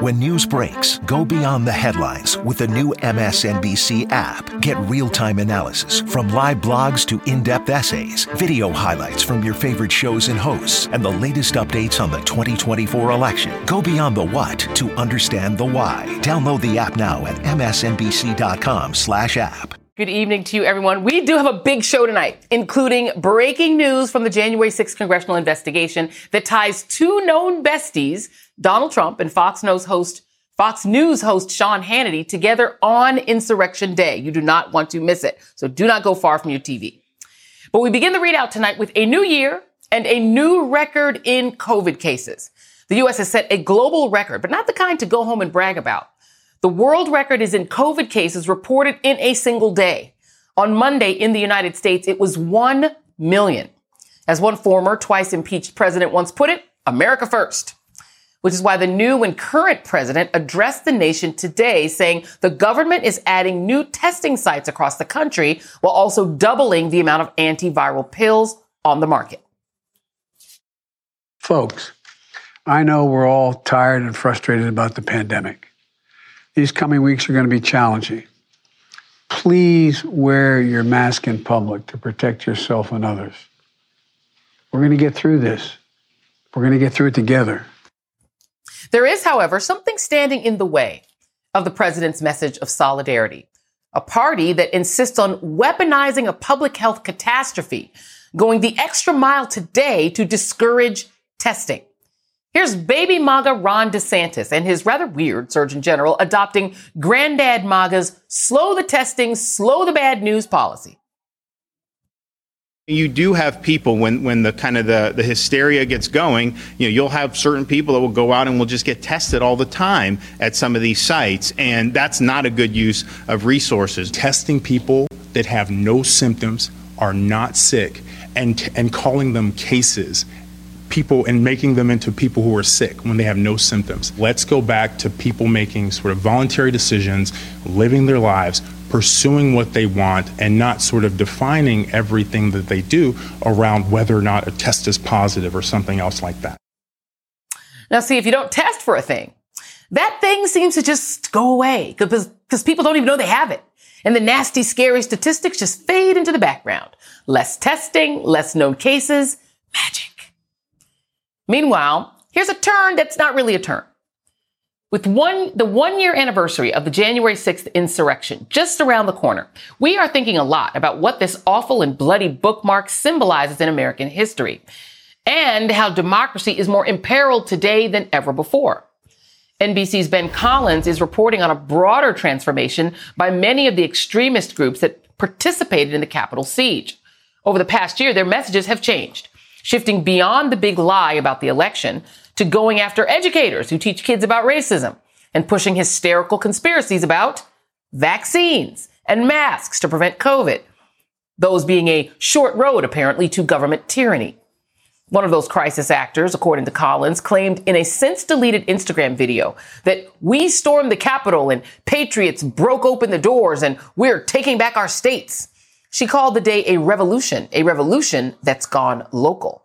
When news breaks, go beyond the headlines with the new MSNBC app. Get real time analysis from live blogs to in depth essays, video highlights from your favorite shows and hosts, and the latest updates on the 2024 election. Go beyond the what to understand the why. Download the app now at msnbc.com/slash app. Good evening to you, everyone. We do have a big show tonight, including breaking news from the January 6th congressional investigation that ties two known besties, Donald Trump and Fox News host Fox News host Sean Hannity together on Insurrection Day. You do not want to miss it. So do not go far from your TV. But we begin the ReidOut tonight with a new year and a new record in COVID cases. The U.S. has set a global record, but not the kind to go home and brag about. The world record is in COVID cases reported in a single day. On Monday in the United States, it was 1 million. As one former, twice impeached president once put it, America first. Which is why the new and current president addressed the nation today saying the government is adding new testing sites across the country while also doubling the amount of antiviral pills on the market. Folks, I know we're all tired and frustrated about the pandemic. These coming weeks are going to be challenging. Please wear your mask in public to protect yourself and others. We're going to get through this. We're going to get through it together. There is, however, something standing in the way of the president's message of solidarity. A party that insists on weaponizing a public health catastrophe, going the extra mile today to discourage testing. Here's baby MAGA Ron DeSantis and his rather weird Surgeon General adopting Granddad MAGA's slow the testing, slow the bad news policy. You do have people when, when the kind of the, the hysteria gets going, you know, you'll have certain people that will go out and will just get tested all the time at some of these sites. And that's not a good use of resources. Testing people that have no symptoms, are not sick, and, and calling them cases people and making them into people who are sick when they have no symptoms. Let's go back to people making sort of voluntary decisions, living their lives, pursuing what they want, and not sort of defining everything that they do around whether or not a test is positive or something else like that. Now, see, if you don't test for a thing, that thing seems to just go away because people don't even know they have it. And the nasty, scary statistics just fade into the background. Less testing, less known cases, magic. Meanwhile, here's a turn that's not really a turn. With one, the one year anniversary of the January 6th insurrection just around the corner, we are thinking a lot about what this awful and bloody bookmark symbolizes in American history and how democracy is more imperiled today than ever before. NBC's Ben Collins is reporting on a broader transformation by many of the extremist groups that participated in the Capitol siege. Over the past year, their messages have changed shifting beyond the big lie about the election to going after educators who teach kids about racism and pushing hysterical conspiracies about vaccines and masks to prevent COVID. Those being a short road, apparently, to government tyranny. One of those crisis actors, according to Collins, claimed in a since deleted Instagram video that we stormed the Capitol and patriots broke open the doors and we're taking back our states. She called the day a revolution, a revolution that's gone local.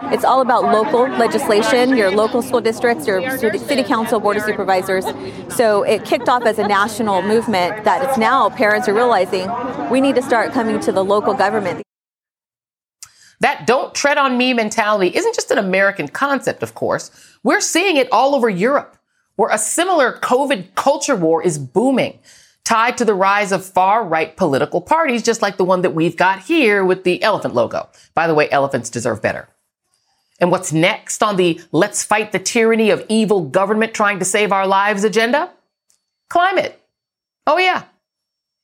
It's all about local legislation, your local school districts, your city council, board of supervisors. So it kicked off as a national movement that it's now parents are realizing we need to start coming to the local government. That don't tread on me mentality isn't just an American concept, of course. We're seeing it all over Europe, where a similar COVID culture war is booming tied to the rise of far right political parties, just like the one that we've got here with the elephant logo. By the way, elephants deserve better. And what's next on the let's fight the tyranny of evil government trying to save our lives agenda? Climate. Oh yeah.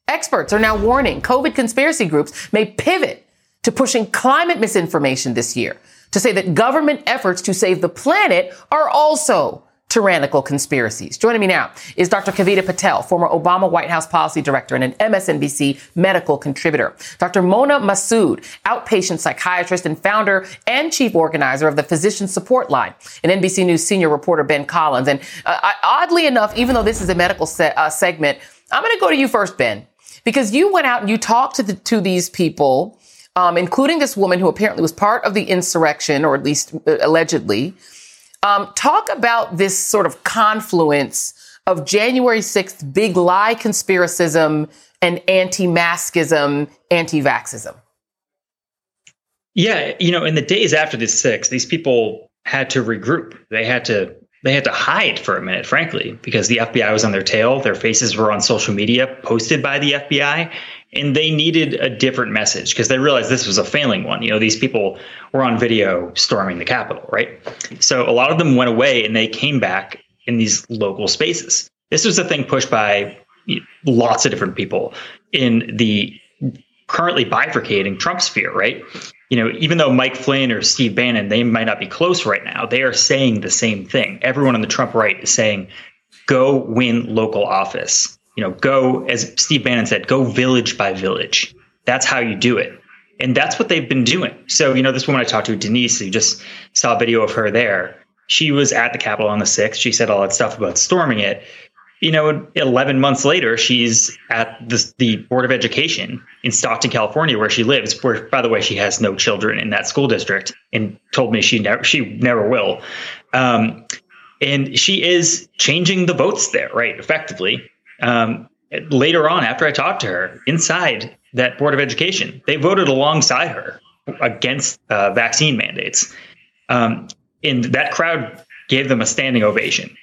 Experts are now warning COVID conspiracy groups may pivot to pushing climate misinformation this year to say that government efforts to save the planet are also tyrannical conspiracies. Joining me now is Dr. Kavita Patel, former Obama White House policy director and an MSNBC medical contributor. Dr. Mona Masood, outpatient psychiatrist and founder and chief organizer of the Physician Support Line, and NBC News senior reporter Ben Collins. And uh, oddly enough, even though this is a medical se- uh, segment, I'm going to go to you first, Ben, because you went out and you talked to the, to these people, um, including this woman who apparently was part of the insurrection, or at least uh, allegedly. Um, talk about this sort of confluence of January 6th big lie conspiracism and anti-maskism, anti-vaxism. Yeah, you know, in the days after the 6th, these people had to regroup. They had to they had to hide for a minute, frankly, because the FBI was on their tail. Their faces were on social media posted by the FBI, and they needed a different message because they realized this was a failing one. You know, these people were on video storming the Capitol, right? So a lot of them went away and they came back in these local spaces. This was a thing pushed by lots of different people in the currently bifurcating Trump sphere, right? You know, even though Mike Flynn or Steve Bannon, they might not be close right now, they are saying the same thing. Everyone on the Trump right is saying, go win local office you know, go, as Steve Bannon said, go village by village. That's how you do it. And that's what they've been doing. So, you know, this woman I talked to, Denise, you just saw a video of her there. She was at the Capitol on the 6th. She said all that stuff about storming it. You know, 11 months later, she's at the, the Board of Education in Stockton, California, where she lives, where, by the way, she has no children in that school district and told me she never, she never will. Um, and she is changing the votes there, right? Effectively um, later on, after I talked to her inside that Board of Education, they voted alongside her against uh, vaccine mandates. Um, and that crowd gave them a standing ovation.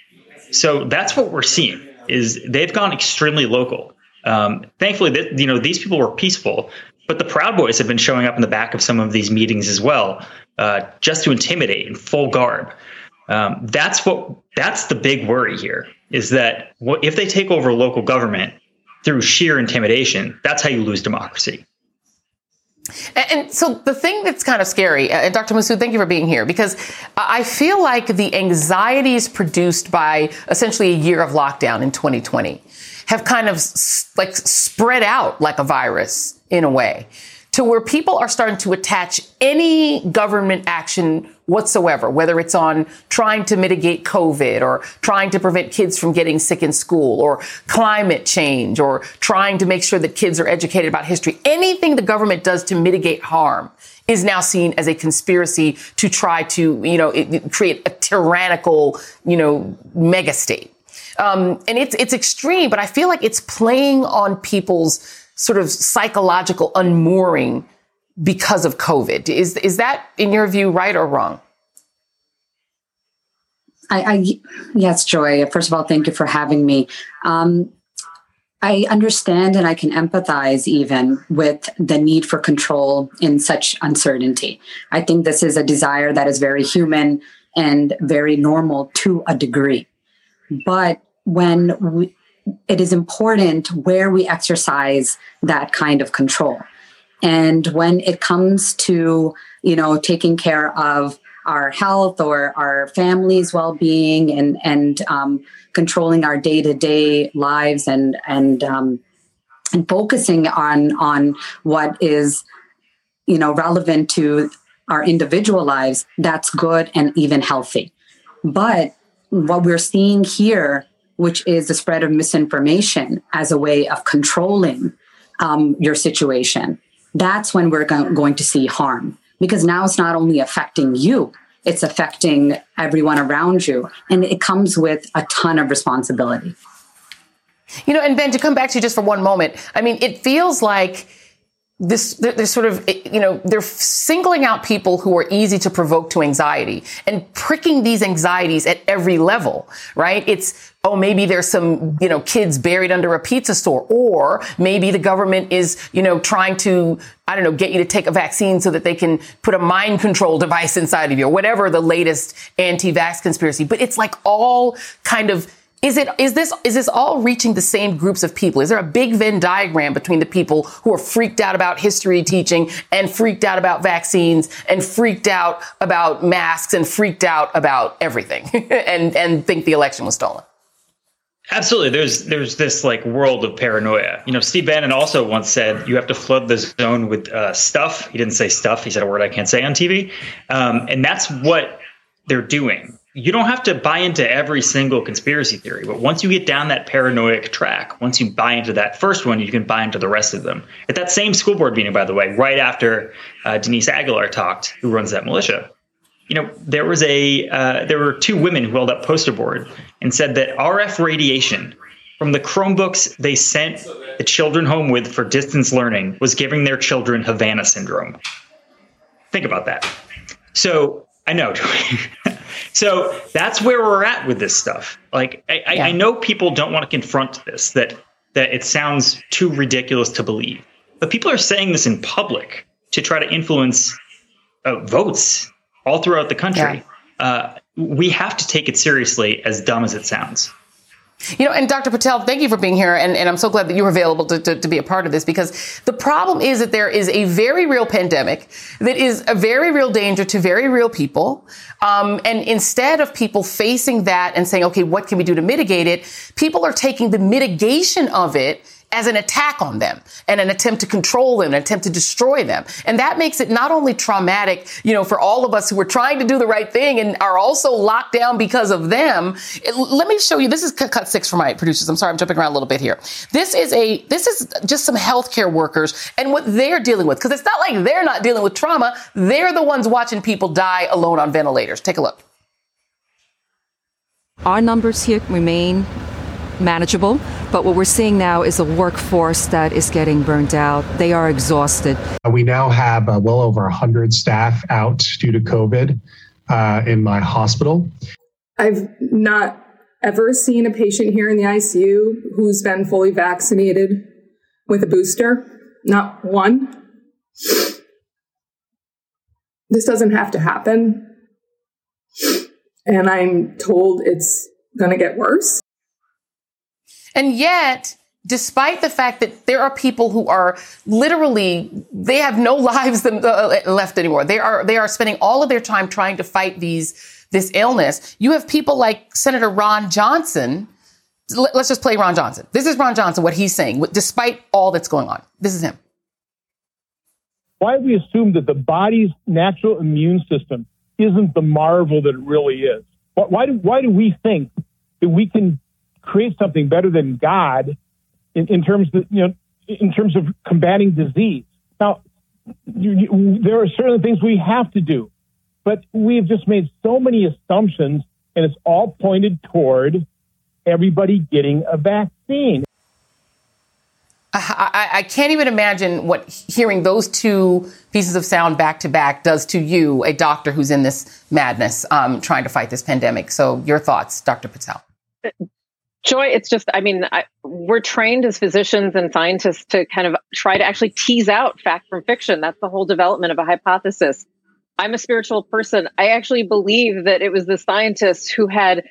So that's what we're seeing is they've gone extremely local. Um, thankfully, that you know these people were peaceful, but the Proud Boys have been showing up in the back of some of these meetings as well, uh, just to intimidate in full garb. Um, that's what that's the big worry here is that what, if they take over local government through sheer intimidation, that's how you lose democracy. And so the thing that's kind of scary, uh, Dr. Masood, thank you for being here, because I feel like the anxieties produced by essentially a year of lockdown in 2020 have kind of like spread out like a virus in a way to where people are starting to attach any government action whatsoever, whether it's on trying to mitigate COVID or trying to prevent kids from getting sick in school or climate change or trying to make sure that kids are educated about history. Anything the government does to mitigate harm is now seen as a conspiracy to try to, you know, create a tyrannical, you know, mega state. Um, and it's, it's extreme, but I feel like it's playing on people's sort of psychological unmooring because of COVID. Is, is that, in your view, right or wrong? I, I yes, Joy. First of all, thank you for having me. Um, I understand and I can empathize even with the need for control in such uncertainty. I think this is a desire that is very human and very normal to a degree. But when we, it is important where we exercise that kind of control. And when it comes to, you know, taking care of our health or our family's well-being and and um, controlling our day-to-day lives and and um, and focusing on on what is you know relevant to our individual lives that's good and even healthy but what we're seeing here which is the spread of misinformation as a way of controlling um, your situation, that's when we're go- going to see harm. Because now it's not only affecting you, it's affecting everyone around you. And it comes with a ton of responsibility. You know, and Ben, to come back to you just for one moment, I mean, it feels like this they're, sort of eh, you know they're singling out people who are easy to provoke to anxiety and pricking these anxieties at every level right? It's oh maybe there's some you know kids buried under a pizza store or maybe the government is you know trying to i don't know get you to take a vaccine so that they can put a mind control device inside of you or whatever the latest anti-vax conspiracy. But it's like all kind of is it is this is this all reaching the same groups of people? Is there a big Venn diagram between the people who are freaked out about history teaching and freaked out about vaccines and freaked out about masks and freaked out about everything and and think the election was stolen? Absolutely. There's there's this like world of paranoia. You know, Steve Bannon also once said you have to flood the zone with uh, stuff. He didn't say stuff. He said a word I can't say on TV, um, and that's what they're doing you don't have to buy into every single conspiracy theory, but once you get down that paranoid track, once you buy into that first one, you can buy into the rest of them. At that same school board meeting, by the way, right after uh, Denise Aguilar talked, who runs that militia, you know, there was a uh, there were two women who held up poster board and said that RF radiation from the Chromebooks they sent the children home with for distance learning was giving their children Havana syndrome. Think about that. So I know. so that's where we're at with this stuff. Like I, yeah. I know people don't want to confront this that that it sounds too ridiculous to believe, but people are saying this in public to try to influence uh, votes all throughout the country. Yeah. Uh, we have to take it seriously, as dumb as it sounds. You know, and Dr. Patel, thank you for being here. And, and I'm so glad that you were available to, to, to, be a part of this because the problem is that there is a very real pandemic that is a very real danger to very real people. Um, and instead of people facing that and saying, okay, what can we do to mitigate it? People are taking the mitigation of it as an attack on them and an attempt to control them, an attempt to destroy them. And that makes it not only traumatic, you know, for all of us who are trying to do the right thing and are also locked down because of them. It, let me show you. This is cut six for my producers. I'm sorry, I'm jumping around a little bit here. This is a, this is just some healthcare workers and what they're dealing with. Cause it's not like they're not dealing with trauma. They're the ones watching people die alone on ventilators. Take a look. Our numbers here remain manageable. But what we're seeing now is a workforce that is getting burnt out. They are exhausted. We now have uh, well over 100 staff out due to COVID uh, in my hospital. I've not ever seen a patient here in the ICU who's been fully vaccinated with a booster. Not one. This doesn't have to happen. And I'm told it's going to get worse. And yet, despite the fact that there are people who are literally they have no lives uh, left anymore. They are they are spending all of their time trying to fight these this illness. You have people like senator ron johnson. Let's just play ron johnson. This is ron johnson what he's saying despite all that's going on. This is him. Why have we assumed that the body's natural immune system isn't the marvel that it really is? Why do, why do we think that we can create something better than God in, in terms of you know in terms of combating disease. Now, you, you, there are certain things we have to do, but we've just made so many assumptions, and it's all pointed toward everybody getting a vaccine. I, I, can't even imagine what hearing those two pieces of sound back to back does to you, a doctor who's in this madness, um, trying to fight this pandemic. So, your thoughts, Dr. Patel? Joy, it's just, I mean, I, we're trained as physicians and scientists to kind of try to actually tease out fact from fiction. That's the whole development of a hypothesis. I'm a spiritual person. I actually believe that it was the scientists who had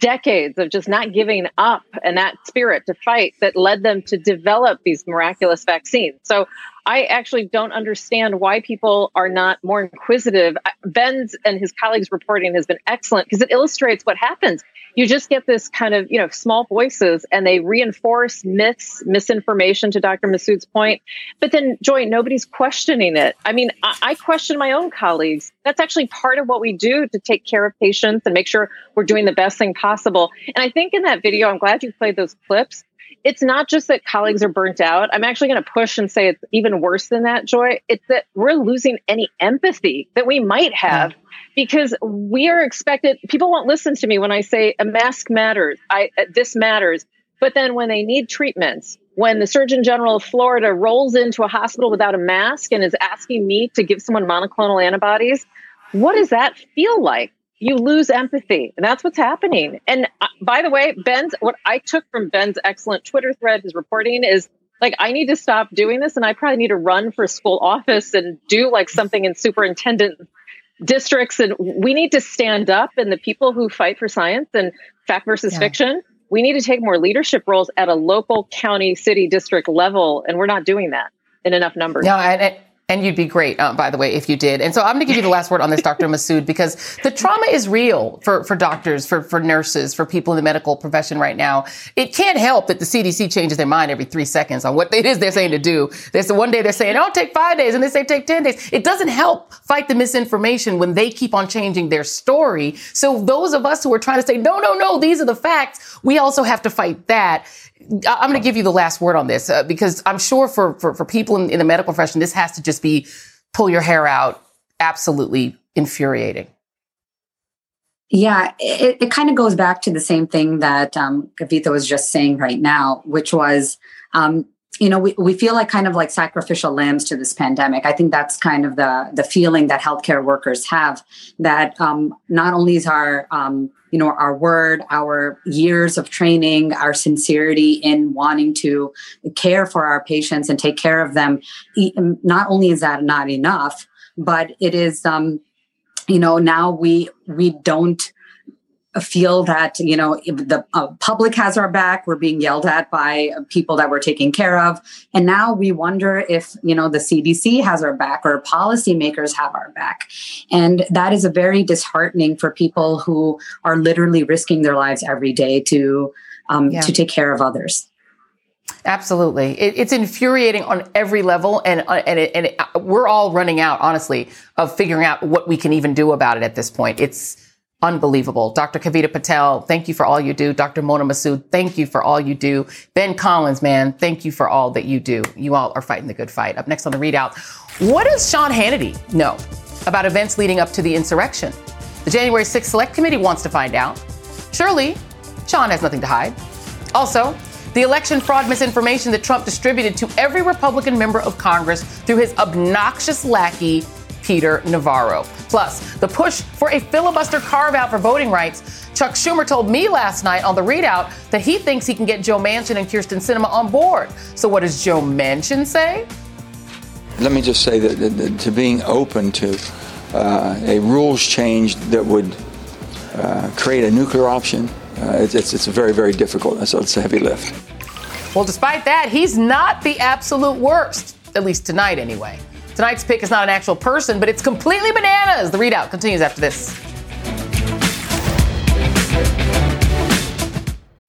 decades of just not giving up and that spirit to fight that led them to develop these miraculous vaccines. So I actually don't understand why people are not more inquisitive. Ben's and his colleagues' reporting has been excellent because it illustrates what happens you just get this kind of, you know, small voices and they reinforce myths, misinformation to Dr. Masood's point. But then, Joy, nobody's questioning it. I mean, I, I question my own colleagues. That's actually part of what we do to take care of patients and make sure we're doing the best thing possible. And I think in that video, I'm glad you played those clips it's not just that colleagues are burnt out. I'm actually going to push and say it's even worse than that, Joy. It's that we're losing any empathy that we might have yeah. because we are expected, people won't listen to me when I say a mask matters, I, uh, this matters. But then when they need treatments, when the Surgeon General of Florida rolls into a hospital without a mask and is asking me to give someone monoclonal antibodies, what does that feel like? You lose empathy. And that's what's happening. And uh, by the way ben's what i took from ben's excellent twitter thread his reporting is like i need to stop doing this and i probably need to run for school office and do like something in superintendent districts. And we need to stand up and the people who fight for science and fact versus yeah. fiction we need to take more leadership roles at a local county city district level and we're not doing that in enough numbers. No and, and you'd be great, uh, by the way, if you did. And so I'm going to give you the last word on this, Dr. Masood, because the trauma is real for, for doctors, for, for nurses, for people in the medical profession right now. It can't help that the CDC changes their mind every three seconds on what it is they're saying to do. There's one day they're saying, oh, take five days, and they say take 10 days. It doesn't help fight the misinformation when they keep on changing their story. So those of us who are trying to say, no, no, no, these are the facts, we also have to fight that. I'm going to give you the last word on this uh, because I'm sure for, for, for people in, in the medical profession, this has to just be pull your hair out, absolutely infuriating. Yeah, it, it kind of goes back to the same thing that um, Kavitha was just saying right now, which was, um, you know, we, we feel like kind of like sacrificial lambs to this pandemic. I think that's kind of the the feeling that healthcare workers have. That um, not only is our um, you know our word, our years of training, our sincerity in wanting to care for our patients and take care of them, not only is that not enough, but it is um, you know now we we don't feel that you know the uh, public has our back we're being yelled at by people that we're taking care of and now we wonder if you know the cdc has our back or policymakers have our back and that is a very disheartening for people who are literally risking their lives every day to um, yeah. to take care of others Absolutely, it, it's infuriating on every level, and uh, and it, and it, uh, we're all running out, honestly, of figuring out what we can even do about it at this point. It's unbelievable. Dr. Kavita Patel, thank you for all you do. Dr. Mona Masood, thank you for all you do. Ben Collins, man, thank you for all that you do. You all are fighting the good fight. Up next on the ReidOut, what does Sean Hannity know about events leading up to the insurrection? The January 6th Select Committee wants to find out. Surely, Sean has nothing to hide. Also, the election fraud misinformation that Trump distributed to every Republican member of Congress through his obnoxious lackey, Peter Navarro. Plus, the push for a filibuster carve out for voting rights. Chuck Schumer told me last night on the ReidOut that he thinks he can get Joe Manchin and Kyrsten Sinema on board. So, what does Joe Manchin say? Let me just say that, that, that to being open to uh, a rules change that would uh, create a nuclear option uh, it's, it's, it's very, very difficult. So it's a heavy lift. Well, despite that, he's not the absolute worst, at least tonight anyway. Tonight's pick is not an actual person, but it's completely bananas. The ReidOut continues after this.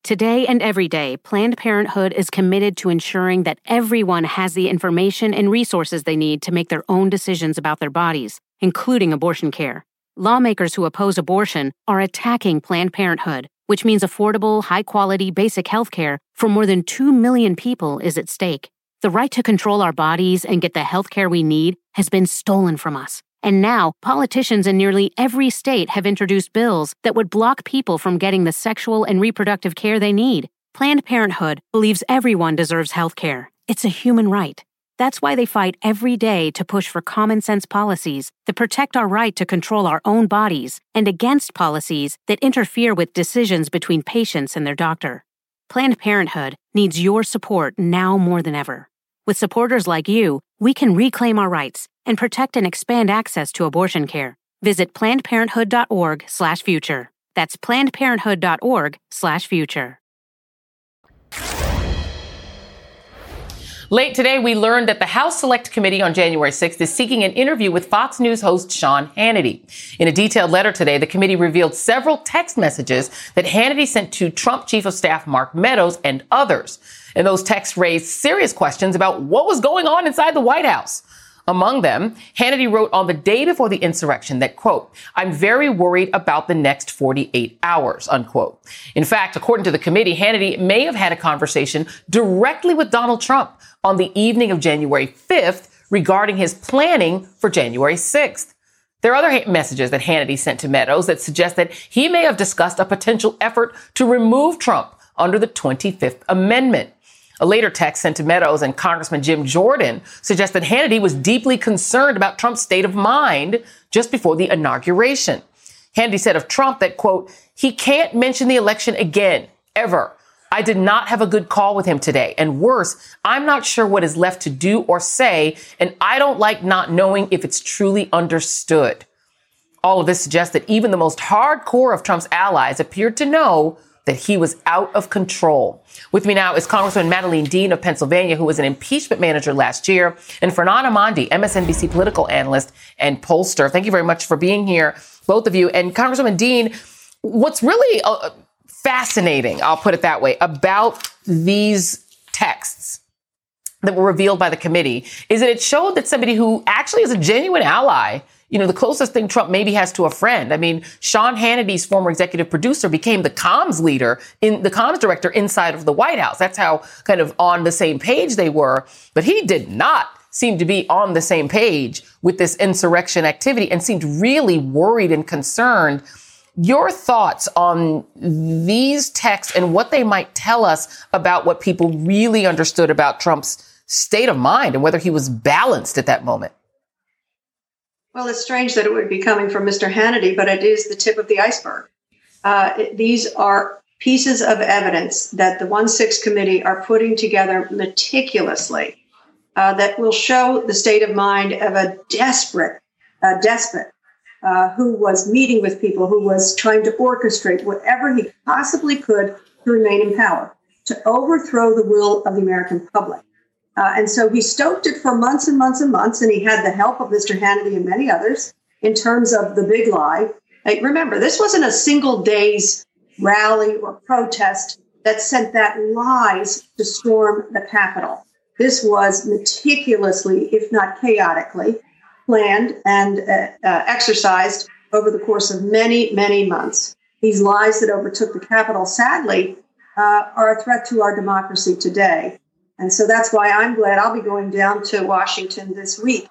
Today and every day, Planned Parenthood is committed to ensuring that everyone has the information and resources they need to make their own decisions about their bodies, including abortion care. Lawmakers who oppose abortion are attacking Planned Parenthood which means affordable, high quality, basic health care for more than 2 million people is at stake. The right to control our bodies and get the health care we need has been stolen from us. And now, politicians in nearly every state have introduced bills that would block people from getting the sexual and reproductive care they need. Planned Parenthood believes everyone deserves health care. It's a human right. That's why they fight every day to push for common sense policies that protect our right to control our own bodies and against policies that interfere with decisions between patients and their doctor. Planned Parenthood needs your support now more than ever. With supporters like you, we can reclaim our rights and protect and expand access to abortion care. Visit plannedparenthood.org/future. That's plannedparenthood.org/future. Late today, we learned that the House Select Committee on January 6th is seeking an interview with Fox News host Sean Hannity. In a detailed letter today, the committee revealed several text messages that Hannity sent to Trump Chief of Staff Mark Meadows and others. And those texts raised serious questions about what was going on inside the White House. Among them, Hannity wrote on the day before the insurrection that, quote, I'm very worried about the next 48 hours, unquote. In fact, according to the committee, Hannity may have had a conversation directly with Donald Trump on the evening of January 5th regarding his planning for January 6th. There are other messages that Hannity sent to Meadows that suggest that he may have discussed a potential effort to remove Trump under the 25th Amendment. A later text sent to Meadows and Congressman Jim Jordan suggests that Hannity was deeply concerned about Trump's state of mind just before the inauguration. Hannity said of Trump that, quote, he can't mention the election again, ever. I did not have a good call with him today. And worse, I'm not sure what is left to do or say, and I don't like not knowing if it's truly understood. All of this suggests that even the most hardcore of Trump's allies appeared to know that he was out of control. With me now is Congresswoman Madeleine Dean of Pennsylvania, who was an impeachment manager last year, and Fernand Amandi, MSNBC political analyst and pollster. Thank you very much for being here, both of you. And Congresswoman Dean, what's really uh, fascinating, I'll put it that way, about these texts that were revealed by the committee is that it showed that somebody who actually is a genuine ally you know, the closest thing Trump maybe has to a friend. I mean, Sean Hannity's former executive producer became the comms leader in the comms director inside of the White House. That's how kind of on the same page they were. But he did not seem to be on the same page with this insurrection activity and seemed really worried and concerned Your thoughts on these texts and what they might tell us about what people really understood about Trump's state of mind and whether he was balanced at that moment? Well, it's strange that it would be coming from Mr. Hannity, but it is the tip of the iceberg. Uh, it, these are pieces of evidence that the 1 6 committee are putting together meticulously uh, that will show the state of mind of a desperate uh, despot who was meeting with people, who was trying to orchestrate whatever he possibly could to remain in power, to overthrow the will of the American public. Uh, and so he stoked it for months and months and months, and he had the help of Mr. Hannity and many others in terms of the big lie. Remember, this wasn't a single day's rally or protest that sent that lies to storm the Capitol. This was meticulously, if not chaotically, planned and uh, uh, exercised over the course of many, many months. These lies that overtook the Capitol, sadly, uh, are a threat to our democracy today. And so that's why I'm glad I'll be going down to Washington this week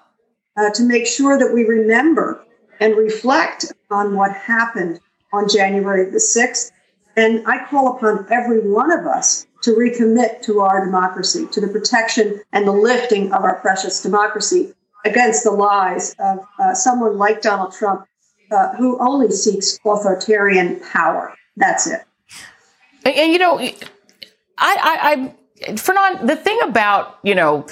uh, to make sure that we remember and reflect on what happened on January the 6th. And I call upon every one of us to recommit to our democracy, to the protection and the lifting of our precious democracy against the lies of uh, someone like Donald Trump, uh, who only seeks authoritarian power. That's it. And, and you know, I, I, I, Fernand, the thing about you know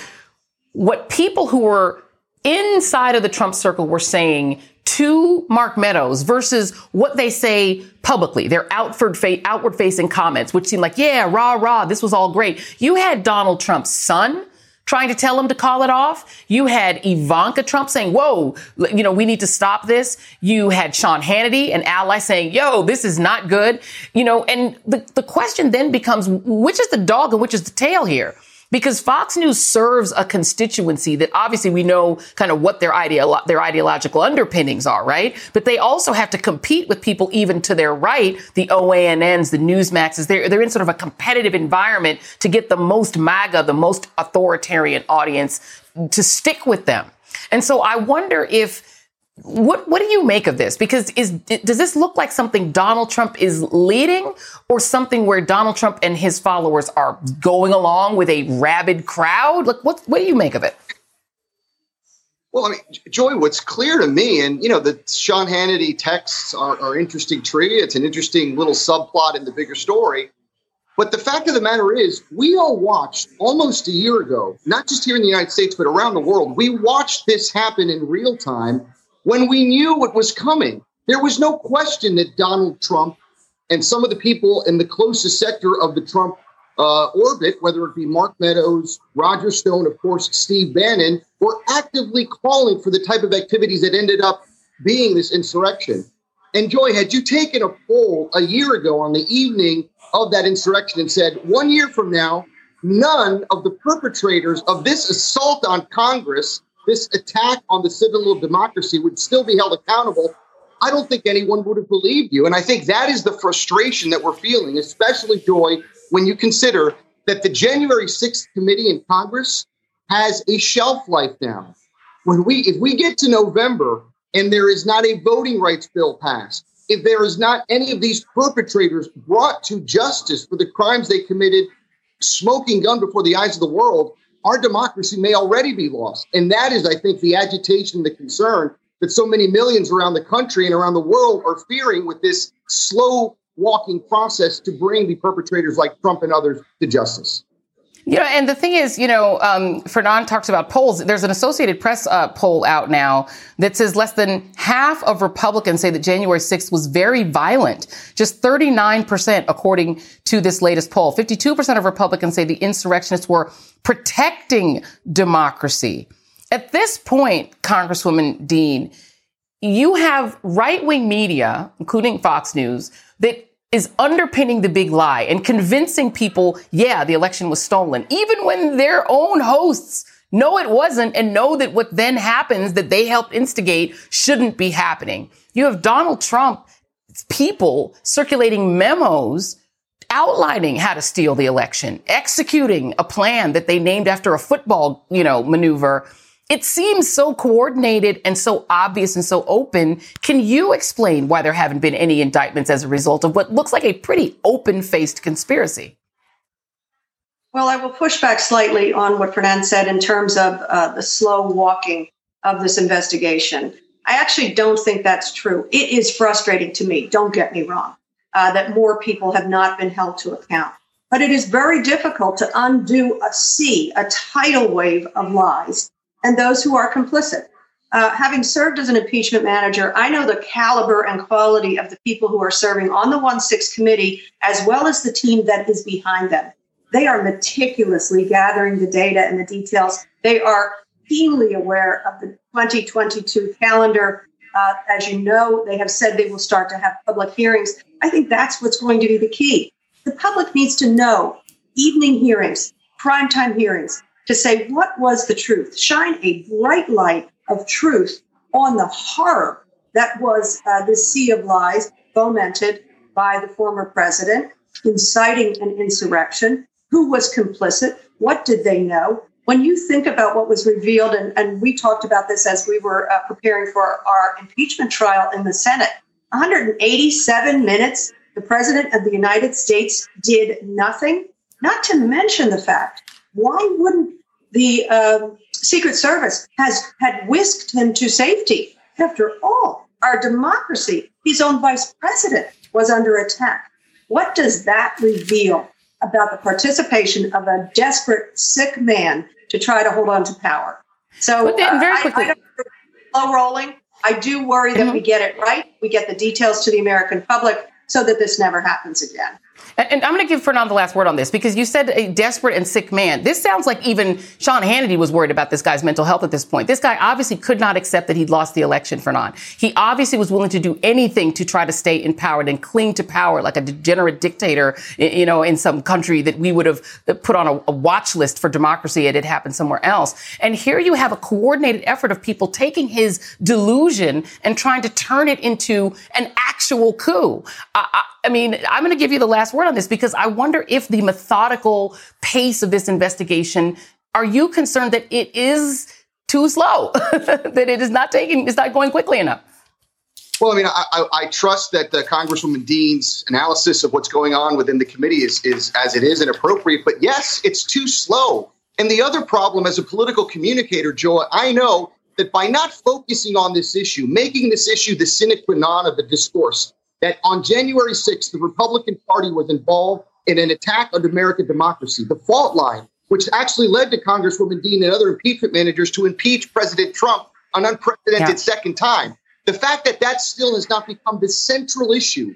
what people who were inside of the Trump circle were saying to Mark Meadows versus what they say publicly, their outward, outward facing comments, which seem like, yeah, rah, rah, this was all great. You had Donald Trump's son trying to tell him to call it off. You had Ivanka Trump saying, whoa, you know, we need to stop this. You had Sean Hannity, an ally, saying, yo, this is not good. You know, and the, the question then becomes, which is the dog and which is the tail here? Because Fox News serves a constituency that obviously we know kind of what their ideolo- their ideological underpinnings are, right? But they also have to compete with people even to their right, the OANNs, the Newsmaxes. They're they're in sort of a competitive environment to get the most MAGA, the most authoritarian audience to stick with them. And so I wonder if what what do you make of this? Because is does this look like something Donald Trump is leading, or something where Donald Trump and his followers are going along with a rabid crowd? Like, what what do you make of it? Well, I mean, Joy, what's clear to me, and you know, the Sean Hannity texts are, are interesting trivia. It's an interesting little subplot in the bigger story. But the fact of the matter is, we all watched almost a year ago, not just here in the United States, but around the world. We watched this happen in real time when we knew what was coming. There was no question that Donald Trump and some of the people in the closest sector of the Trump uh, orbit, whether it be Mark Meadows, Roger Stone, of course, Steve Bannon, were actively calling for the type of activities that ended up being this insurrection. And Joy, had you taken a poll a year ago on the evening of that insurrection and said, one year from now, none of the perpetrators of this assault on Congress this attack on the citadel of democracy would still be held accountable, I don't think anyone would have believed you. And I think that is the frustration that we're feeling, especially, Joy, when you consider that the January 6th committee in Congress has a shelf life now. When we, if we get to November and there is not a voting rights bill passed, if there is not any of these perpetrators brought to justice for the crimes they committed, smoking gun before the eyes of the world, our democracy may already be lost. And that is, I think, the agitation, the concern that so many millions around the country and around the world are fearing with this slow walking process to bring the perpetrators like Trump and others to justice. You know, and the thing is, you know, um, Fernand talks about polls. There's an Associated Press uh, poll out now that says less than half of Republicans say that January 6th was very violent. Just 39%, according to this latest poll. 52% of Republicans say the insurrectionists were protecting democracy. At this point, Congresswoman Dean, you have right wing media, including Fox News, that is underpinning the big lie and convincing people, yeah, the election was stolen, even when their own hosts know it wasn't and know that what then happens that they helped instigate shouldn't be happening. You have Donald Trump people circulating memos outlining how to steal the election, executing a plan that they named after a football, you know, maneuver It seems so coordinated and so obvious and so open. Can you explain why there haven't been any indictments as a result of what looks like a pretty open faced conspiracy? Well, I will push back slightly on what Fernand said in terms of uh, the slow walking of this investigation. I actually don't think that's true. It is frustrating to me, don't get me wrong, uh, that more people have not been held to account. But it is very difficult to undo a sea, a tidal wave of lies, and those who are complicit. Uh, having served as an impeachment manager, I know the caliber and quality of the people who are serving on the 1 6 committee, as well as the team that is behind them. They are meticulously gathering the data and the details. They are keenly aware of the 2022 calendar. Uh, as you know, they have said they will start to have public hearings. I think that's what's going to be the key. The public needs to know evening hearings, primetime hearings, to say what was the truth, shine a bright light of truth on the horror that was uh, the sea of lies fomented by the former president, inciting an insurrection, who was complicit? What did they know? When you think about what was revealed, and, and we talked about this as we were uh, preparing for our impeachment trial in the Senate 187 minutes, the President of the United States did nothing, not to mention the fact why wouldn't the um, Secret Service has had whisked him to safety? After all, our democracy, his own vice president, was under attack. What does that reveal about the participation of a desperate, sick man to try to hold on to power. So, but then very quickly, I, I slow rolling. I do worry that mm-hmm. we get it right. We get the details to the American public so that this never happens again. And, I'm going to give Fernand the last word on this because you said a desperate and sick man. This sounds like even Sean Hannity was worried about this guy's mental health at this point. This guy obviously could not accept that he'd lost the election, Fernand. He obviously was willing to do anything to try to stay empowered and cling to power like a degenerate dictator, you know, in some country that we would have put on a, a watch list for democracy had it happened somewhere else. And here you have a coordinated effort of people taking his delusion and trying to turn it into an actual coup. I, I, I mean, I'm going to give you the last word on this because I wonder if the methodical pace of this investigation, are you concerned that it is too slow, that it is not taking, it's not going quickly enough? Well, I mean, I, I, I trust that uh, Congresswoman Dean's analysis of what's going on within the committee is, is as it is and appropriate. But yes, it's too slow. And the other problem as a political communicator, Joe, I know that by not focusing on this issue, making this issue the sine qua non of the discourse, that on January 6th, the Republican Party was involved in an attack on American democracy, the fault line, which actually led to Congresswoman Dean and other impeachment managers to impeach President Trump an unprecedented yeah. second time. The fact that that still has not become the central issue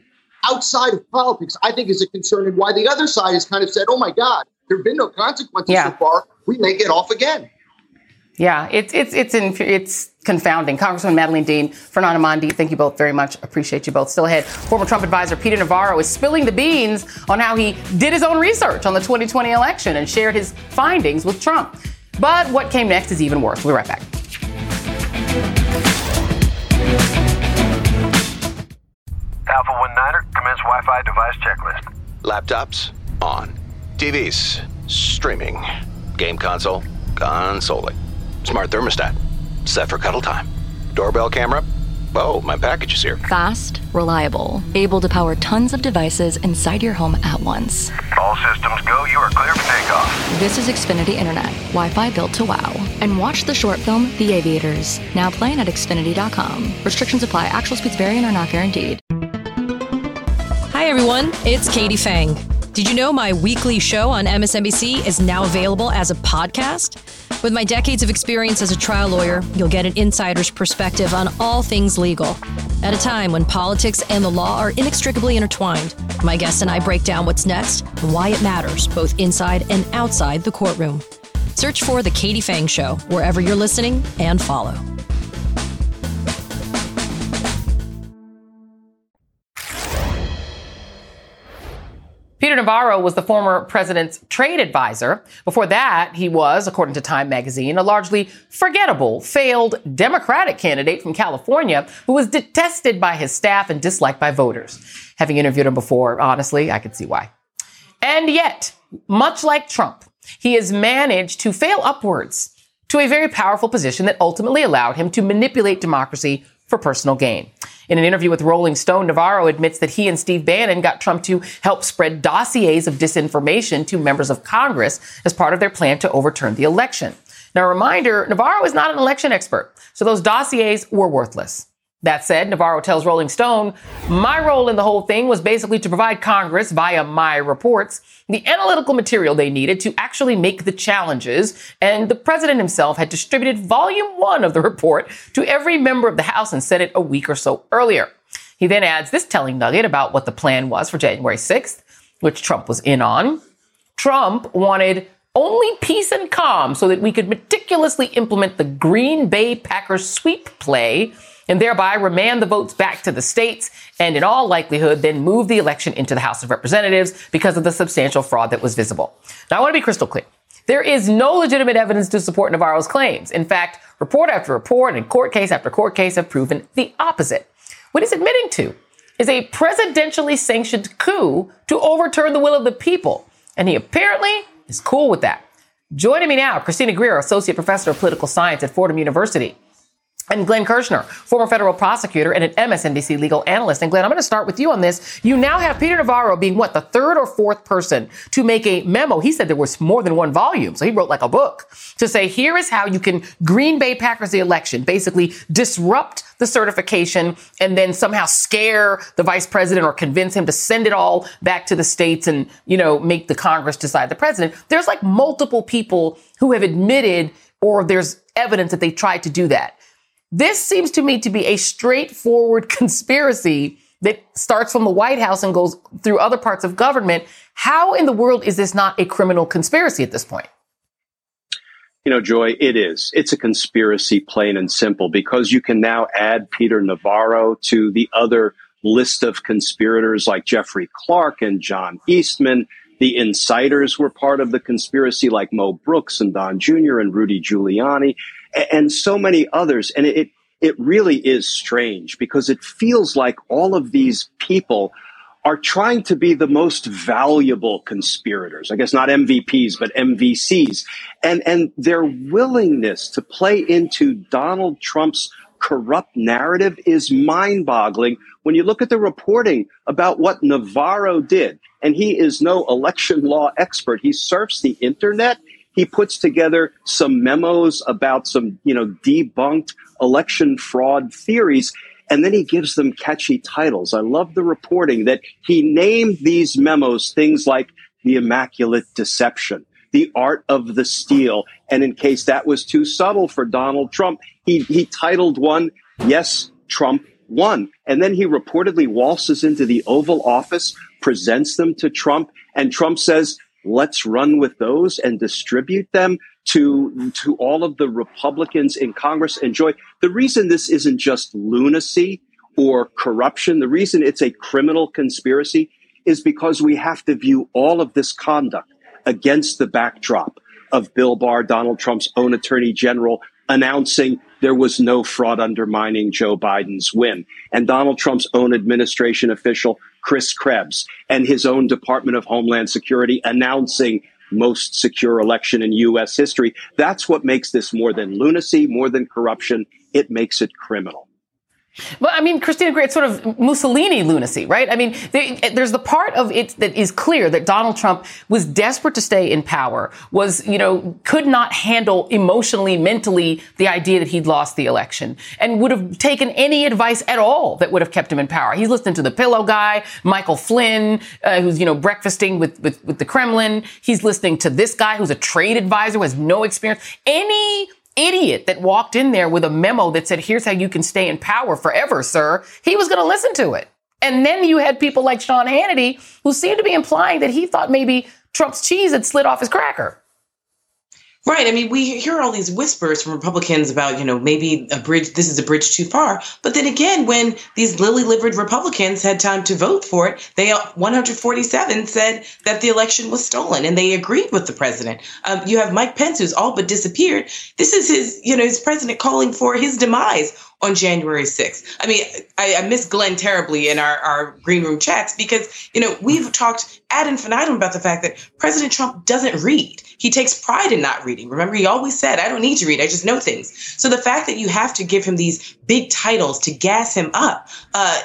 outside of politics, I think is a concern, and why the other side has kind of said, oh my God, there have been no consequences yeah. so far. We may get off again. Yeah, it's it's it's in, it's confounding. Congressman Madeleine Dean, Fernando Amandi, thank you both very much. Appreciate you both. Still ahead, former Trump advisor Peter Navarro is spilling the beans on how he did his own research on the 2020 election and shared his findings with Trump. But what came next is even worse. We'll be right back. Alpha 19er, commence Wi Fi device checklist. Laptops on. TVs streaming. Game console consoling. Smart thermostat. Set for cuddle time. Doorbell camera. Oh, my package is here. Fast, reliable, able to power tons of devices inside your home at once. All systems go. You are clear for takeoff. This is Xfinity Internet, Wi-Fi built to wow. And watch the short film The Aviators, now playing at Xfinity.com. Restrictions apply. Actual speeds vary and are not guaranteed. Hi everyone, it's Katie Phang. Did you know my weekly show on MSNBC is now available as a podcast? With my decades of experience as a trial lawyer, you'll get an insider's perspective on all things legal. At a time when politics and the law are inextricably intertwined, my guests and I break down what's next and why it matters, both inside and outside the courtroom. Search for The Katie Phang Show wherever you're listening and follow. Navarro was the former president's trade advisor. Before that, he was, according to Time magazine, a largely forgettable, failed Democratic candidate from California who was detested by his staff and disliked by voters. Having interviewed him before, honestly, I could see why. And yet, much like Trump, he has managed to fail upwards to a very powerful position that ultimately allowed him to manipulate democracy for personal gain. In an interview with Rolling Stone, Navarro admits that he and Steve Bannon got Trump to help spread dossiers of disinformation to members of Congress as part of their plan to overturn the election. Now, a reminder Navarro is not an election expert, so those dossiers were worthless. That said, Navarro tells Rolling Stone, my role in the whole thing was basically to provide Congress, via my reports, the analytical material they needed to actually make the challenges. And the president himself had distributed volume one of the report to every member of the House and Senate a week or so earlier. He then adds this telling nugget about what the plan was for January 6th, which Trump was in on. Trump wanted only peace and calm so that we could meticulously implement the Green Bay Packers sweep play and thereby remand the votes back to the states and in all likelihood then move the election into the House of Representatives because of the substantial fraud that was visible. Now I want to be crystal clear. There is no legitimate evidence to support Navarro's claims. In fact, report after report and court case after court case have proven the opposite. What he's admitting to is a presidentially sanctioned coup to overturn the will of the people. And he apparently is cool with that. Joining me now, Christina Greer, Associate Professor of Political Science at Fordham University and Glenn Kirschner, former federal prosecutor and an MSNBC legal analyst. And Glenn, I'm going to start with you on this. You now have Peter Navarro being what, the third or fourth person to make a memo. He said there was more than one volume. So he wrote like a book to say, here is how you can Green Bay Packers the election, basically disrupt the certification and then somehow scare the vice president or convince him to send it all back to the states and, you know, make the Congress decide the president. There's like multiple people who have admitted or there's evidence that they tried to do that. This seems to me to be a straightforward conspiracy that starts from the White House and goes through other parts of government. How in the world is this not a criminal conspiracy at this point? You know, Joy, it is. It's a conspiracy, plain and simple, because you can now add Peter Navarro to the other list of conspirators like Jeffrey Clark and John Eastman. The insiders were part of the conspiracy, like Mo Brooks and Don Jr. and Rudy Giuliani and so many others. And it, it really is strange because it feels like all of these people are trying to be the most valuable conspirators. I guess not MVPs, but MVCs. And, and their willingness to play into Donald Trump's corrupt narrative is mind boggling when you look at the reporting about what Navarro did. And he is no election law expert. He surfs the internet he puts together some memos about some, you know, debunked election fraud theories. And then he gives them catchy titles. I love the reporting that he named these memos things like the Immaculate Deception, the Art of the Steal. And in case that was too subtle for Donald Trump, he, he titled one, Yes, Trump won. And then he reportedly waltzes into the Oval Office, presents them to Trump, and Trump says, let's run with those and distribute them to to all of the Republicans in Congress. Enjoy the reason this isn't just lunacy or corruption. The reason it's a criminal conspiracy is because we have to view all of this conduct against the backdrop of Bill Barr, Donald Trump's own attorney general, announcing there was no fraud undermining Joe Biden's win. And Donald Trump's own administration official, Chris Krebs, and his own Department of Homeland Security announcing most secure election in U.S. history. That's what makes this more than lunacy, more than corruption. It makes it criminal. Well, I mean, Christina Greer, it's sort of Mussolini lunacy, right? I mean, there, there's the part of it that is clear that Donald Trump was desperate to stay in power, was, you know, could not handle emotionally, mentally the idea that he'd lost the election and would have taken any advice at all that would have kept him in power. He's listening to the pillow guy, Michael Flynn, uh, who's, you know, breakfasting with, with, with the Kremlin. He's listening to this guy who's a trade advisor who has no experience. Any idiot that walked in there with a memo that said, here's how you can stay in power forever, sir, he was going to listen to it. And then you had people like Sean Hannity who seemed to be implying that he thought maybe Trump's cheese had slid off his cracker. Right. I mean, we hear all these whispers from Republicans about, you know, maybe a bridge, this is a bridge too far. But then again, when these lily livered Republicans had time to vote for it, they 147 said that the election was stolen and they agreed with the president. Um, you have Mike Pence, who's all but disappeared. This is his, you know, his president calling for his demise on January 6th. I mean, I, I miss Glenn terribly in our, our green room chats because, you know, we've talked ad infinitum about the fact that President Trump doesn't read. He takes pride in not reading. Remember, he always said, I don't need to read, I just know things. So the fact that you have to give him these big titles to gas him up, uh,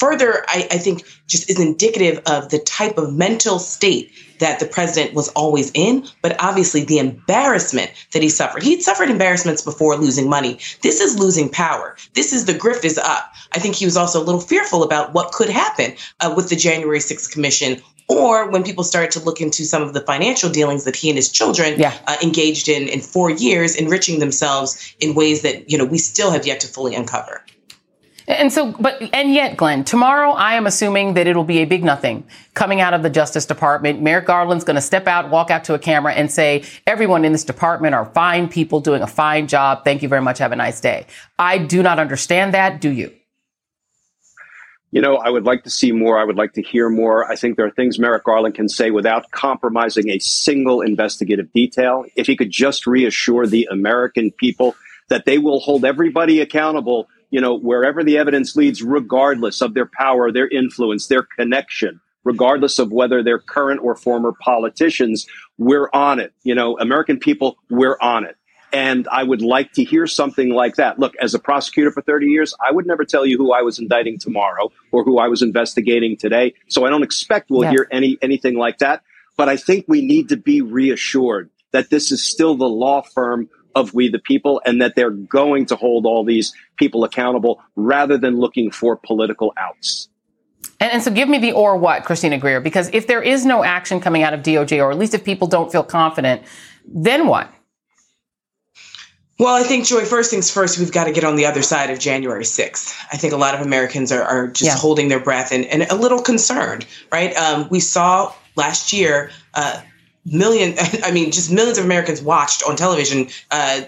further, I, I think, just is indicative of the type of mental state that the president was always in, but obviously the embarrassment that he suffered. He'd suffered embarrassments before losing money. This is losing power. This is the grift is up. I think he was also a little fearful about what could happen uh, with the January 6th commission or when people started to look into some of the financial dealings that he and his children yeah. uh, engaged in in four years, enriching themselves in ways that you know we still have yet to fully uncover. And so, but, and yet, Glenn, tomorrow I am assuming that it'll be a big nothing coming out of the Justice Department. Merrick Garland's going to step out, walk out to a camera and say, everyone in this department are fine people doing a fine job. Thank you very much. Have a nice day. I do not understand that. Do you? You know, I would like to see more. I would like to hear more. I think there are things Merrick Garland can say without compromising a single investigative detail. If he could just reassure the American people that they will hold everybody accountable you know, wherever the evidence leads, regardless of their power, their influence, their connection, regardless of whether they're current or former politicians, we're on it. You know, American people, we're on it. And I would like to hear something like that. Look, as a prosecutor for 30 years, I would never tell you who I was indicting tomorrow or who I was investigating today. So I don't expect we'll Yeah. hear any anything like that. But I think we need to be reassured that this is still the law firm of we the people and that they're going to hold all these people accountable rather than looking for political outs. And, and so give me the or what, Christina Greer, because if there is no action coming out of DOJ, or at least if people don't feel confident, then what? Well, I think, Joy, first things first, we've got to get on the other side of January 6th. I think a lot of Americans are, are just Yeah. holding their breath and, and a little concerned, right? Um, we saw last year, uh, million, I mean, just millions of Americans watched on television uh,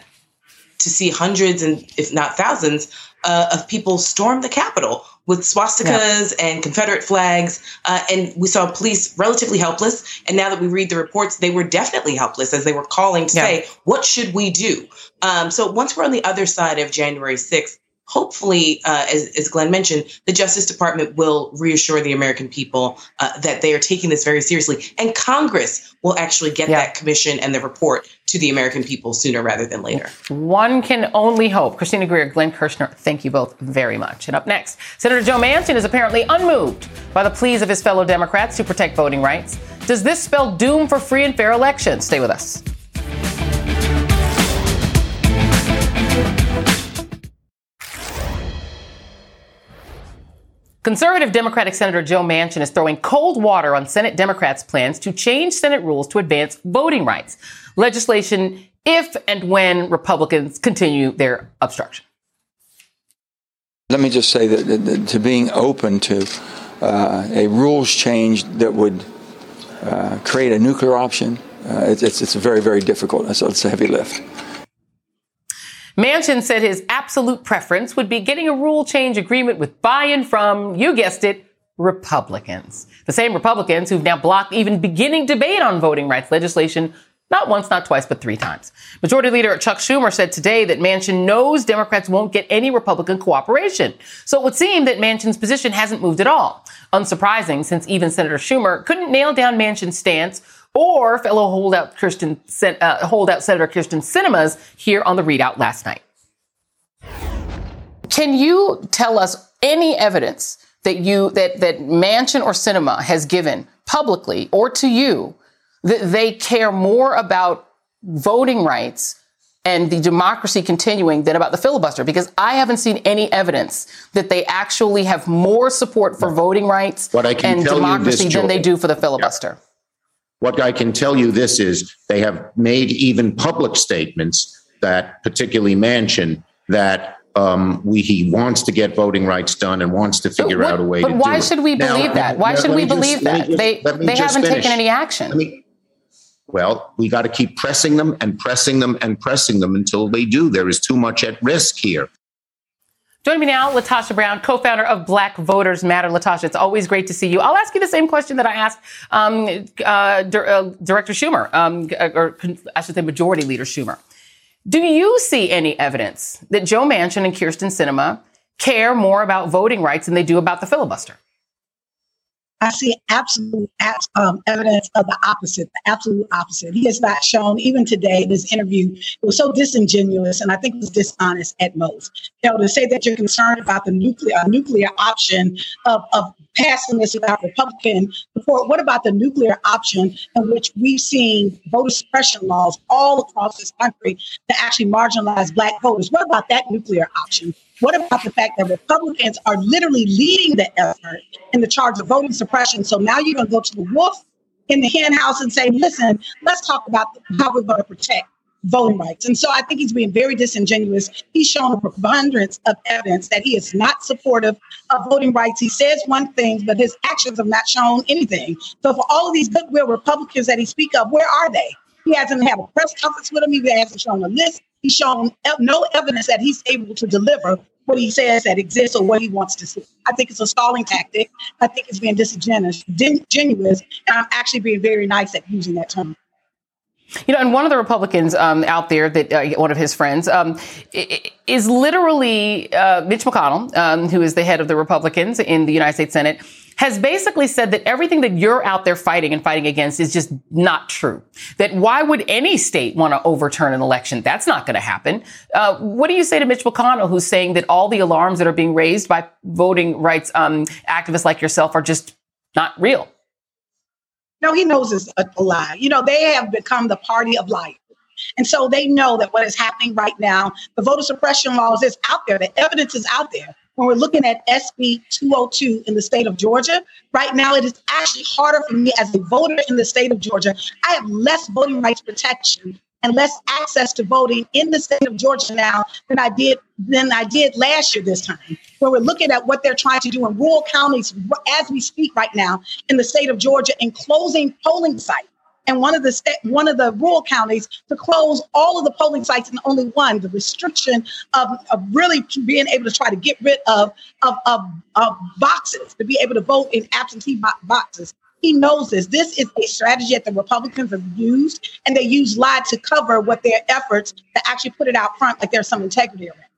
to see hundreds and if not thousands uh, of people storm the Capitol with swastikas and Confederate flags. Uh, and we saw police relatively helpless. And now that we read the reports, they were definitely helpless as they were calling to Yeah. say, what should we do? Um, so once we're on the other side of January 6th, hopefully, uh, as, as Glenn mentioned, the Justice Department will reassure the American people uh, that they are taking this very seriously. And Congress will actually get that commission and the report to the American people sooner rather than later. One can only hope. Christina Greer, Glenn Kirschner, thank you both very much. And up next, Senator Joe Manchin is apparently unmoved by the pleas of his fellow Democrats to protect voting rights. Does this spell doom for free and fair elections? Stay with us. Conservative Democratic Senator Joe Manchin is throwing cold water on Senate Democrats' plans to change Senate rules to advance voting rights legislation if and when Republicans continue their obstruction. Let me just say that, that, that to being open to uh, a rules change that would uh, create a nuclear option, uh, it's, it's, it's very, very difficult. It's, it's a heavy lift. Manchin said his absolute preference would be getting a rule change agreement with buy in from, you guessed it, Republicans. The same Republicans who've now blocked even beginning debate on voting rights legislation not once, not twice, but three times. Majority Leader Chuck Schumer said today that Manchin knows Democrats won't get any Republican cooperation. So it would seem that Manchin's position hasn't moved at all. Unsurprising, since even Senator Schumer couldn't nail down Manchin's stance or fellow holdout Christian, uh, holdout Senator Kyrsten Sinema's here on the ReidOut last night. Can you tell us any evidence that you that that Manchin or Sinema has given publicly or to you that they care more about voting rights and the democracy continuing than about the filibuster? Because I haven't seen any evidence that they actually have more support for voting rights What I can and democracy than they do for the filibuster. What I can tell you this is they have made even public statements that, particularly Manchin, that um, we, he wants to get voting rights done and wants to figure out a way But to why do it. should we Now- believe that? Why should we me just- believe that? just- they they haven't finish. taken any action. Well, we got to keep pressing them and pressing them and pressing them until they do. There is too much at risk here. Joining me now, LaTosha Brown, co-founder of Black Voters Matter. LaTosha, it's always great to see you. I'll ask you the same question that I asked um, uh, uh, Director Schumer, um, or I should say Majority Leader Schumer. Do you see any evidence that Joe Manchin and Kyrsten Sinema care more about voting rights than they do about the filibuster? I see absolute um, evidence of the opposite, the absolute opposite. He has not shown, even today in this interview, it was so disingenuous and I think it was dishonest at most. You know, to say that you're concerned about the nuclear nuclear option of, of passing this without Republican support. What about the nuclear option in which we've seen voter suppression laws all across this country to actually marginalize black voters? What about that nuclear option? What about the fact that Republicans are literally leading the effort in the charge of voting suppression? So now you're going to go to the wolf in the hen house and say, listen, let's talk about how we're going to protect voting rights. And so I think he's being very disingenuous. He's shown a preponderance of evidence that he is not supportive of voting rights. He says one thing, but his actions have not shown anything. So for all of these goodwill Republicans that he speak of, where are they? He hasn't had a press conference with him. He hasn't shown a list. He's shown no evidence that he's able to deliver what he says that exists or what he wants to see. I think it's a stalling tactic. I think it's being disingenuous, genuine, and I'm actually being very nice at using that term. You know, and one of the Republicans um, out there that uh, one of his friends um, is literally uh, Mitch McConnell, um, who is the head of the Republicans in the United States Senate, has basically said that everything that you're out there fighting and fighting against is just not true. That why would any state want to overturn an election? That's not going to happen. Uh, what do you say to Mitch McConnell, who's saying that all the alarms that are being raised by voting rights um, activists like yourself are just not real? No, he knows it's a, lie. You know, they have become the party of liars. And so they know that what is happening right now, the voter suppression laws is out there, the evidence is out there. When we're looking at SB 202 in the state of Georgia, right now it is actually harder for me as a voter in the state of Georgia. I have less voting rights protection and less access to voting in the state of Georgia now than I did than I did last year this time. When we're looking at what they're trying to do in rural counties as we speak right now in the state of Georgia and closing polling sites. And one of the one of the rural counties to close all of the polling sites and only one, the restriction of, of really being able to try to get rid of, of, of, of boxes, to be able to vote in absentee boxes. He knows this. This is a strategy that the Republicans have used, and they use lie to cover what their efforts to actually put it out front like there's some integrity around.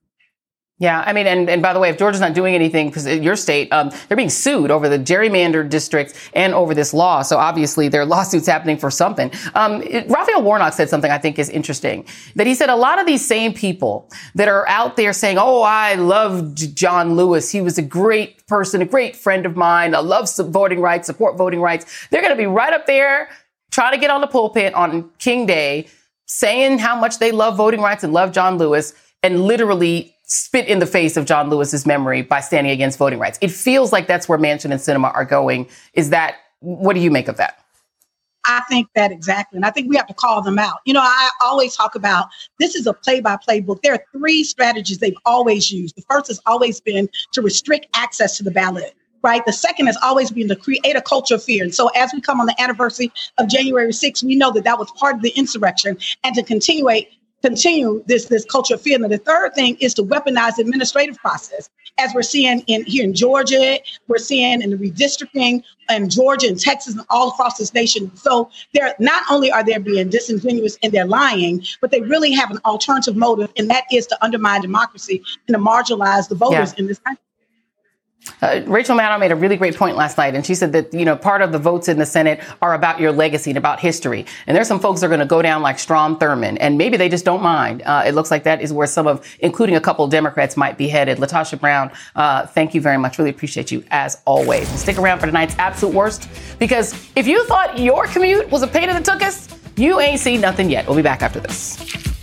Yeah, I mean, and, and by the way, if Georgia's not doing anything, because your state, um, they're being sued over the gerrymandered districts and over this law. So obviously there are lawsuits happening for something. Um, it, Raphael Warnock said something I think is interesting, that he said a lot of these same people that are out there saying, oh, I love John Lewis. He was a great person, a great friend of mine. I love voting rights, support voting rights. They're going to be right up there trying to get on the pulpit on King Day saying how much they love voting rights and love John Lewis and literally spit in the face of John Lewis's memory by standing against voting rights. It feels like that's where Manchin and Sinema are going. Is that what do you make of that? I think that exactly. And I think we have to call them out. You know, I always talk about this is a play by play book. There are three strategies they've always used. The first has always been to restrict access to the ballot. Right. The second has always been to create a culture of fear. And so, as we come on the anniversary of January 6th, we know that that was part of the insurrection and to continue continue this this culture of fear. And the third thing is to weaponize administrative process, as we're seeing in here in Georgia, we're seeing in the redistricting in Georgia and Texas and all across this nation. So they're not only are they being disingenuous and they're lying, but they really have an alternative motive, and that is to undermine democracy and to marginalize the voters yeah. in this country. Uh, Rachel Maddow made a really great point last night, and she said that you know part of the votes in the Senate are about your legacy and about history. And there's some folks that are going to go down like Strom Thurmond, and maybe they just don't mind. Uh, it looks like that is where some of, including a couple Democrats, might be headed. LaTosha Brown, uh, thank you very much. Really appreciate you as always. And stick around for tonight's absolute worst, because if you thought your commute was a pain in the tuchus, you ain't seen nothing yet. We'll be back after this.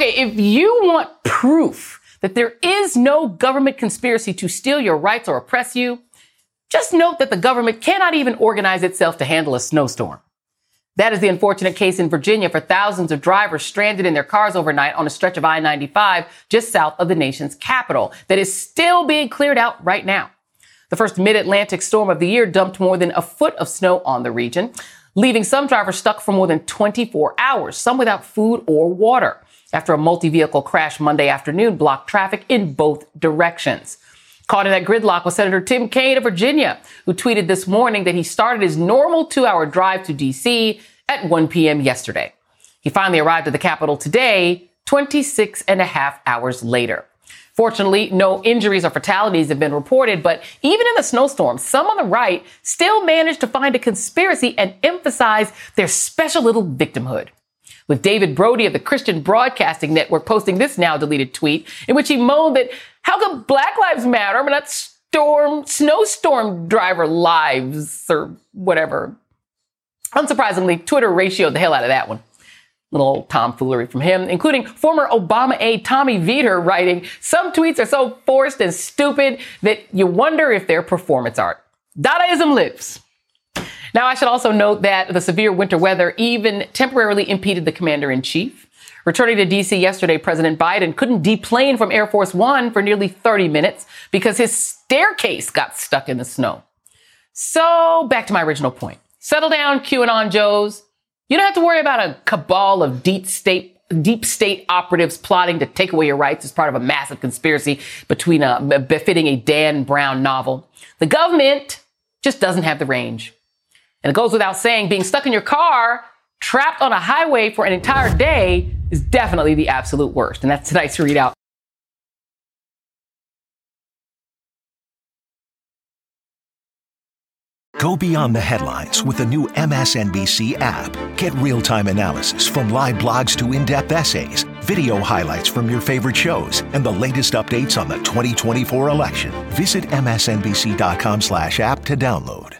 Okay, if you want proof that there is no government conspiracy to steal your rights or oppress you, just note that the government cannot even organize itself to handle a snowstorm. That is the unfortunate case in Virginia for thousands of drivers stranded in their cars overnight on a stretch of I-95 just south of the nation's capital that is still being cleared out right now. The first mid-Atlantic storm of the year dumped more than a foot of snow on the region, leaving some drivers stuck for more than 24 hours, some without food or water after a multi vehicle crash Monday afternoon blocked traffic in both directions. Caught in that gridlock was Senator Tim Kaine of Virginia, who tweeted this morning that he started his normal two hour drive to D.C. at 1 p.m. yesterday. He finally arrived at the Capitol today, 26 and a half hours later. Fortunately, no injuries or fatalities have been reported, but even in the snowstorm, some on the right still managed to find a conspiracy and emphasize their special little victimhood. With David Brody of the Christian Broadcasting Network posting this now deleted tweet in which he moaned that how come Black Lives Matter, but not storm, snowstorm driver lives or whatever? Unsurprisingly, Twitter ratioed the hell out of that one. Little tomfoolery from him, including former Obama aide Tommy Vietor writing, some tweets are so forced and stupid that you wonder if they're performance art. Dadaism lives. Now, I should also note that the severe winter weather even temporarily impeded the commander in chief. Returning to DC yesterday, President Biden couldn't deplane from Air Force One for nearly 30 minutes because his staircase got stuck in the snow. So, back to my original point. Settle down, QAnon Joes. You don't have to worry about a cabal of deep state deep state operatives plotting to take away your rights as part of a massive conspiracy between a befitting a Dan Brown novel. The government just doesn't have the range. And it goes without saying, being stuck in your car, trapped on a highway for an entire day is definitely the absolute worst. And that's tonight's ReidOut. Go beyond the headlines with the new MSNBC app. Get real time analysis from live blogs to in depth essays, video highlights from your favorite shows, and the latest updates on the 2024 election. Visit MSNBC.com slash app to download.